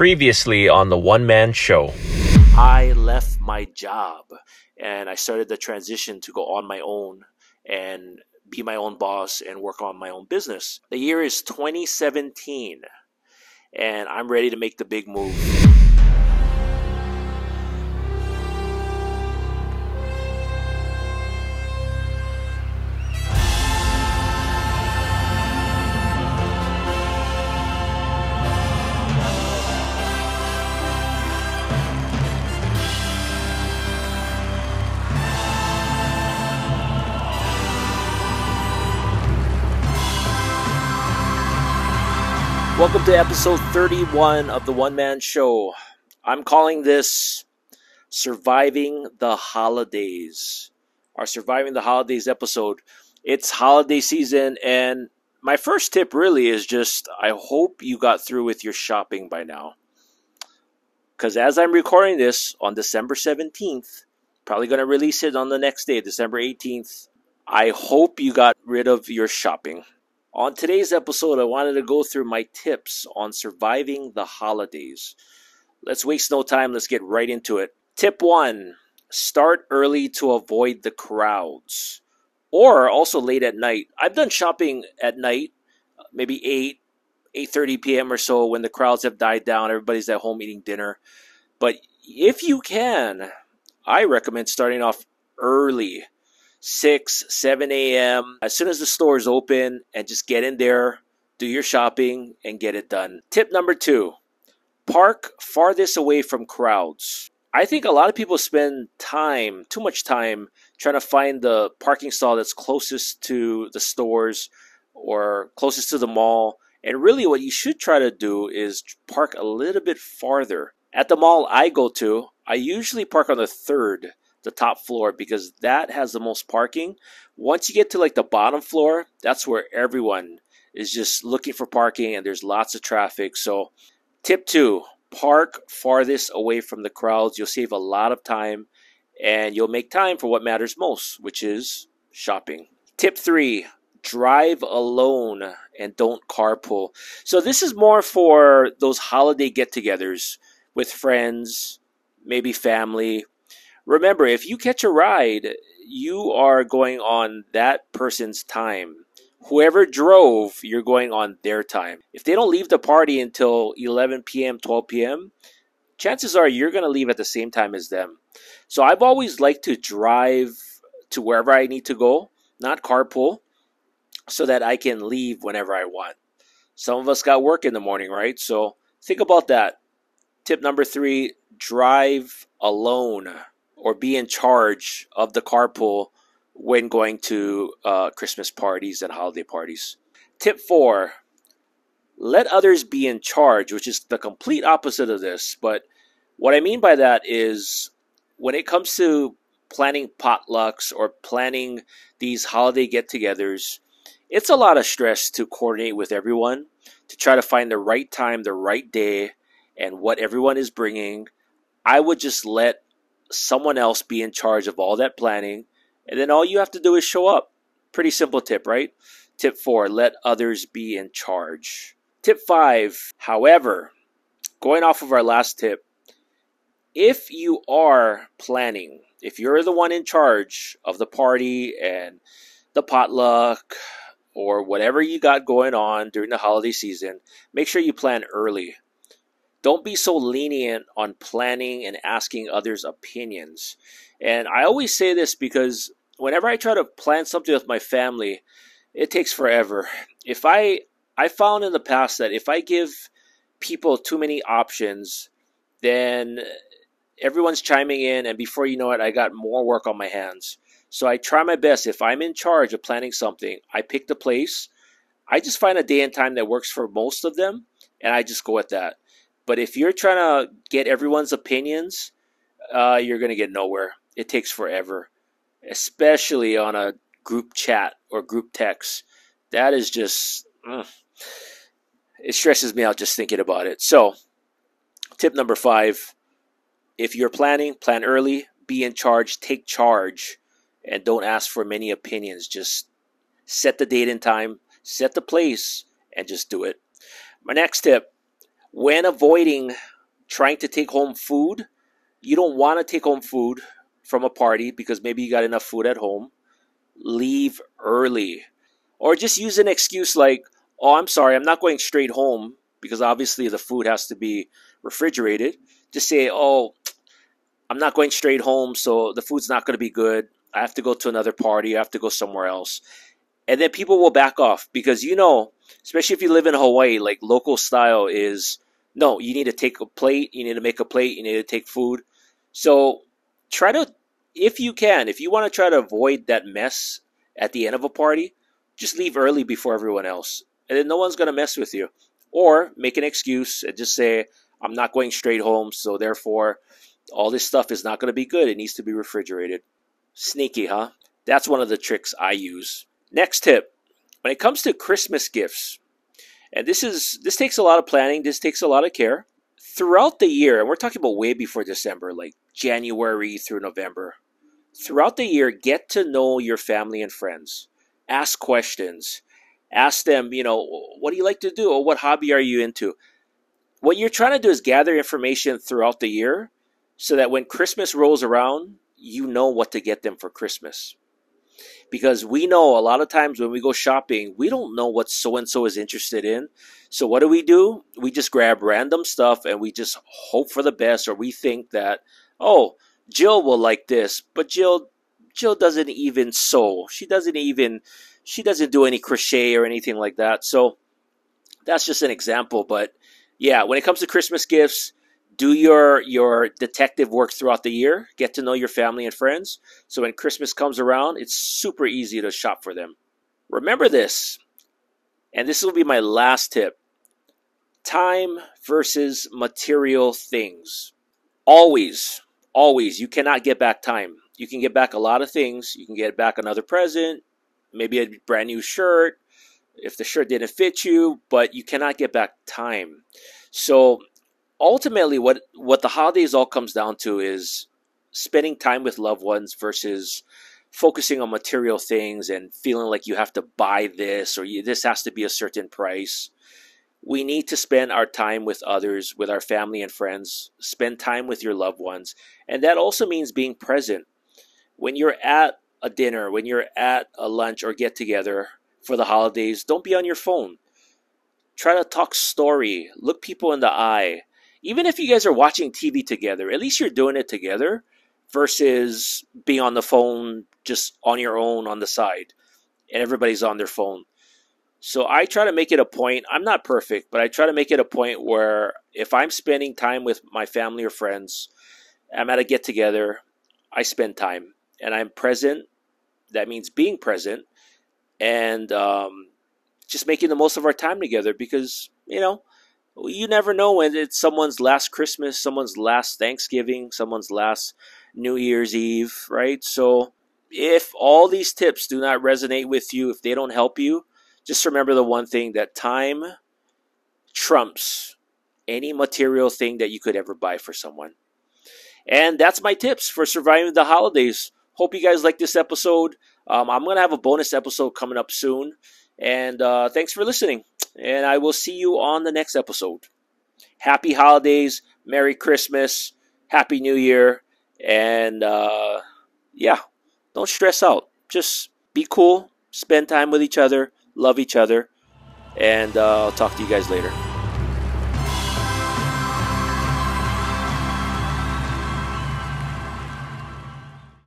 Previously on the One Man Show. I left my job and I started the transition to go on my own and be my own boss and work on my own business. The year is 2017 and I'm ready to make the big move. Welcome to episode 31 of the One Man Show. I'm calling this Surviving the Holidays. Our Surviving the Holidays episode. It's holiday season, and my first tip really is just I hope you got through with your shopping by now. Because as I'm recording this on December 17th, probably going to release it on the next day, December 18th, I hope you got rid of your shopping. On today's episode, I wanted to go through my tips on surviving the holidays. Let's waste no time, let's get right into it. Tip one start early to avoid the crowds, or also late at night. I've done shopping at night, maybe 8, 8:30 p.m. or so when the crowds have died down, everybody's at home eating dinner. But if you can, I recommend starting off early 6, 7 a.m. As soon as the store is open, and just get in there, do your shopping, and get it done. Tip number two park farthest away from crowds. I think a lot of people spend time, too much time, trying to find the parking stall that's closest to the stores or closest to the mall. And really, what you should try to do is park a little bit farther. At the mall I go to, I usually park on the third the top floor because that has the most parking. Once you get to like the bottom floor, that's where everyone is just looking for parking and there's lots of traffic. So, tip two park farthest away from the crowds. You'll save a lot of time and you'll make time for what matters most, which is shopping. Tip three drive alone and don't carpool. So, this is more for those holiday get togethers with friends, maybe family remember, if you catch a ride, you are going on that person's time. Whoever drove, you're going on their time. If they don't leave the party until 11 p.m., 12 p.m., chances are you're going to leave at the same time as them. So I've always liked to drive to wherever I need to go, not carpool, so that I can leave whenever I want. Some of us got work in the morning, right? So think about that. Tip number three drive alone or be in charge of the carpool when going to uh, Christmas parties and holiday parties. Tip four let others be in charge, which is the complete opposite of this. But what I mean by that is when it comes to planning potlucks or planning these holiday get togethers, it's a lot of stress to coordinate with everyone to try to find the right time, the right day, and what everyone is bringing. I would just let someone else be in charge of all that planning, and then all you have to do is show up. Pretty simple tip, right? Tip four, let others be in charge. Tip five, however, going off of our last tip, if you are planning, if you're the one in charge of the party and the potluck or whatever you got going on during the holiday season, make sure you plan early don't be so lenient on planning and asking others' opinions. And I always say this because whenever I try to plan something with my family, it takes forever. If I I found in the past that if I give people too many options, then everyone's chiming in and before you know it I got more work on my hands. So I try my best if I'm in charge of planning something, I pick the place. I just find a day and time that works for most of them and I just go with that. But if you're trying to get everyone's opinions, uh, you're going to get nowhere. It takes forever, especially on a group chat or group text. That is just, uh, it stresses me out just thinking about it. So, tip number five if you're planning, plan early, be in charge, take charge, and don't ask for many opinions. Just set the date and time, set the place, and just do it. My next tip When avoiding trying to take home food, you don't want to take home food from a party because maybe you got enough food at home. Leave early. Or just use an excuse like, oh, I'm sorry, I'm not going straight home because obviously the food has to be refrigerated. Just say, oh, I'm not going straight home, so the food's not going to be good. I have to go to another party. I have to go somewhere else. And then people will back off because you know, especially if you live in Hawaii, like local style is no, you need to take a plate, you need to make a plate, you need to take food. So try to, if you can, if you want to try to avoid that mess at the end of a party, just leave early before everyone else. And then no one's going to mess with you. Or make an excuse and just say, I'm not going straight home, so therefore all this stuff is not going to be good. It needs to be refrigerated. Sneaky, huh? That's one of the tricks I use. Next tip when it comes to Christmas gifts, and this is this takes a lot of planning, this takes a lot of care. Throughout the year, and we're talking about way before December, like January through November. Throughout the year, get to know your family and friends. Ask questions. Ask them, you know, what do you like to do or what hobby are you into? What you're trying to do is gather information throughout the year so that when Christmas rolls around, you know what to get them for Christmas. Because we know a lot of times when we go shopping, we don't know what so and so is interested in. So what do we do? We just grab random stuff and we just hope for the best, or we think that, oh, Jill will like this, but Jill Jill doesn't even sew. She doesn't even she doesn't do any crochet or anything like that. So that's just an example, but yeah, when it comes to Christmas gifts, do your your detective work throughout the year get to know your family and friends. So when christmas comes around it's super easy to shop for them. Remember this and this will be my last tip. Time versus material things. Always always you cannot get back time. You can get back a lot of things. You can get back another present maybe a brand new shirt if the shirt didn't fit you but you cannot get back time. So ultimately what what the holidays all comes down to is spending time with loved ones versus focusing on material things and feeling like you have to buy this or you, this has to be a certain price. We need to spend our time with others, with our family and friends, spend time with your loved ones. And that also means being present. When you're at a dinner, when you're at a lunch or get together for the holidays, don't be on your phone. Try to talk story, look people in the eye, even if you guys are watching TV together, at least you're doing it together versus being on the phone just on your own on the side and everybody's on their phone. So I try to make it a point. I'm not perfect, but I try to make it a point where if I'm spending time with my family or friends, I'm at a get together, I spend time and I'm present. That means being present and um, just making the most of our time together because, you know, you never know when it's someone's last Christmas, someone's last Thanksgiving, someone's last New Year's Eve, right? So if all these tips do not resonate with you, if they don't help you, just remember the one thing that time trumps any material thing that you could ever buy for someone. And that's my tips for surviving the holidays. Hope you guys like this episode. Um, I'm going to have a bonus episode coming up soon. And uh, thanks for listening. And I will see you on the next episode. Happy holidays, Merry Christmas, Happy New Year, and uh, yeah, don't stress out. Just be cool, spend time with each other, love each other, and uh, I'll talk to you guys later.